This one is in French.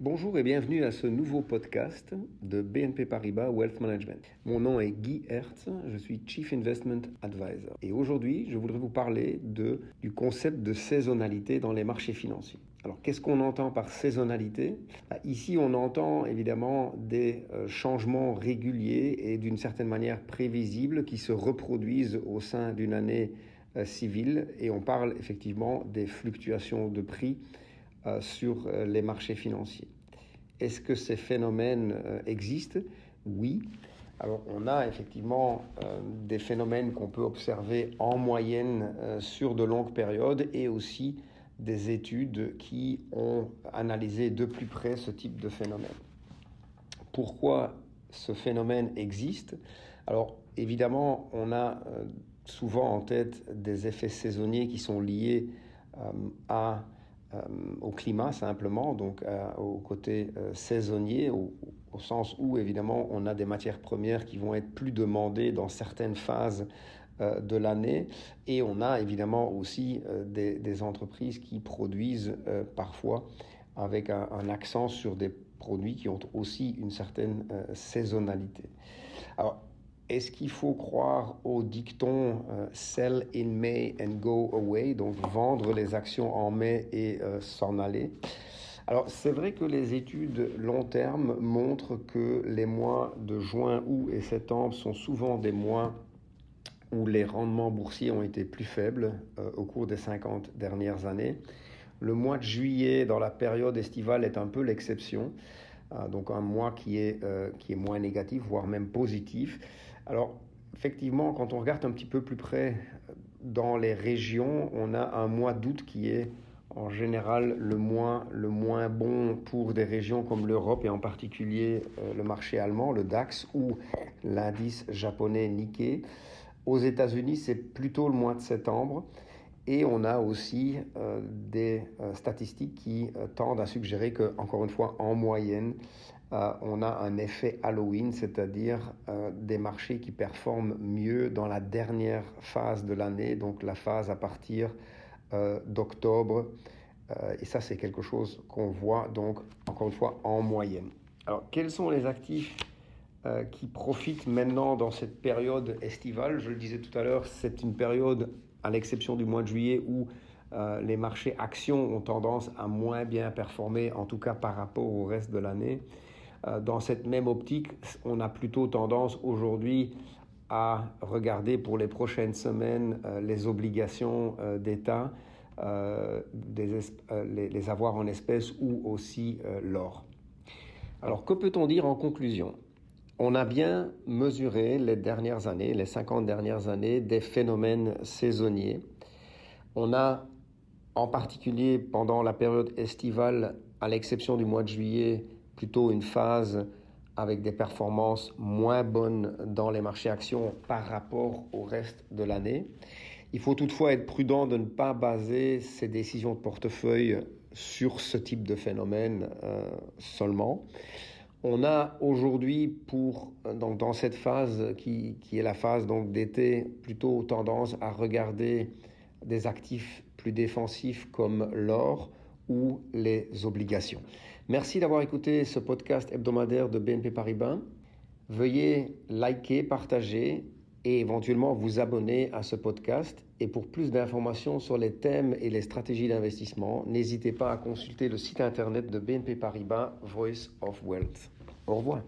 Bonjour et bienvenue à ce nouveau podcast de BNP Paribas Wealth Management. Mon nom est Guy Hertz, je suis Chief Investment Advisor. Et aujourd'hui, je voudrais vous parler du concept de saisonnalité dans les marchés financiers. Alors, qu'est-ce qu'on entend par saisonnalité? Bah, Ici, on entend évidemment des euh, changements réguliers et d'une certaine manière prévisibles qui se reproduisent au sein d'une année euh, civile. Et on parle effectivement des fluctuations de prix sur euh, les marchés financiers. Est-ce que ces phénomènes euh, existent? Oui. Alors on a effectivement des phénomènes qu'on peut observer en moyenne sur de longues périodes et aussi des études qui ont analysé de plus près ce type de phénomène. Pourquoi ce phénomène existe? Alors évidemment, on a souvent en tête des effets saisonniers qui sont liés à euh, au climat simplement, donc euh, au côté euh, saisonnier, au, sens où évidemment on a des matières premières qui vont être plus demandées dans certaines phases de l'année et on a évidemment aussi des, entreprises qui produisent parfois avec un, accent sur des produits qui ont aussi une certaine saisonnalité. Est-ce qu'il faut croire au dicton euh, sell in May and go away, donc vendre les actions en mai et euh, s'en aller? Alors c'est vrai que les études long terme montrent que les mois de juin, août et septembre sont souvent des mois où les rendements boursiers ont été plus faibles euh, au cours des 50 dernières années. Le mois de juillet dans la période estivale est un peu l'exception. Euh, donc un mois qui est, euh, qui est moins négatif, voire même positif. Alors, effectivement, quand on regarde un petit peu plus près euh, dans les régions, on a un mois d'août qui est en général le moins, le moins bon pour des régions comme l'Europe et en particulier le marché allemand, le DAX ou l'indice japonais Nikkei. Aux États-Unis, c'est plutôt le mois de septembre. Et on a aussi euh, des euh, statistiques qui euh, tendent à suggérer que, encore une fois, en moyenne, on a un effet Halloween, c'est-à-dire des marchés qui performent mieux dans la dernière phase de l'année, donc la phase à partir d'octobre. et ça, c'est quelque chose qu'on voit donc, encore une fois, en moyenne. Alors, quels sont les actifs qui profitent maintenant dans cette période estivale? Je le disais tout à l'heure, c'est une période à l'exception du mois de juillet où euh, les marchés actions ont tendance à moins bien performer, en tout cas par rapport au reste de l'année. Euh, dans cette même optique, on a plutôt tendance aujourd'hui à regarder pour les prochaines semaines euh, les obligations d'État, les, les, avoirs en espèces ou aussi l'or. Alors que peut-on dire en conclusion? On a bien mesuré les dernières années, les 50 dernières années, des phénomènes saisonniers. On a en particulier pendant la période estivale, à l'exception du mois de juillet, plutôt une phase avec des performances moins bonnes dans les marchés actions par rapport au reste de l'année. Il faut toutefois être prudent de ne pas baser ses décisions de portefeuille sur ce type de phénomène euh, seulement. On a aujourd'hui, pour dans cette phase qui, qui est la phase donc d'été, plutôt tendance à regarder des actifs plus défensifs comme l'or ou les obligations. Merci d'avoir écouté ce podcast hebdomadaire de BNP Paribas. Veuillez liker, partager et éventuellement vous abonner à ce podcast. Et pour plus d'informations sur les thèmes et les stratégies d'investissement, n'hésitez pas à consulter le site internet de BNP Paribas, Voice of Wealth. Au revoir.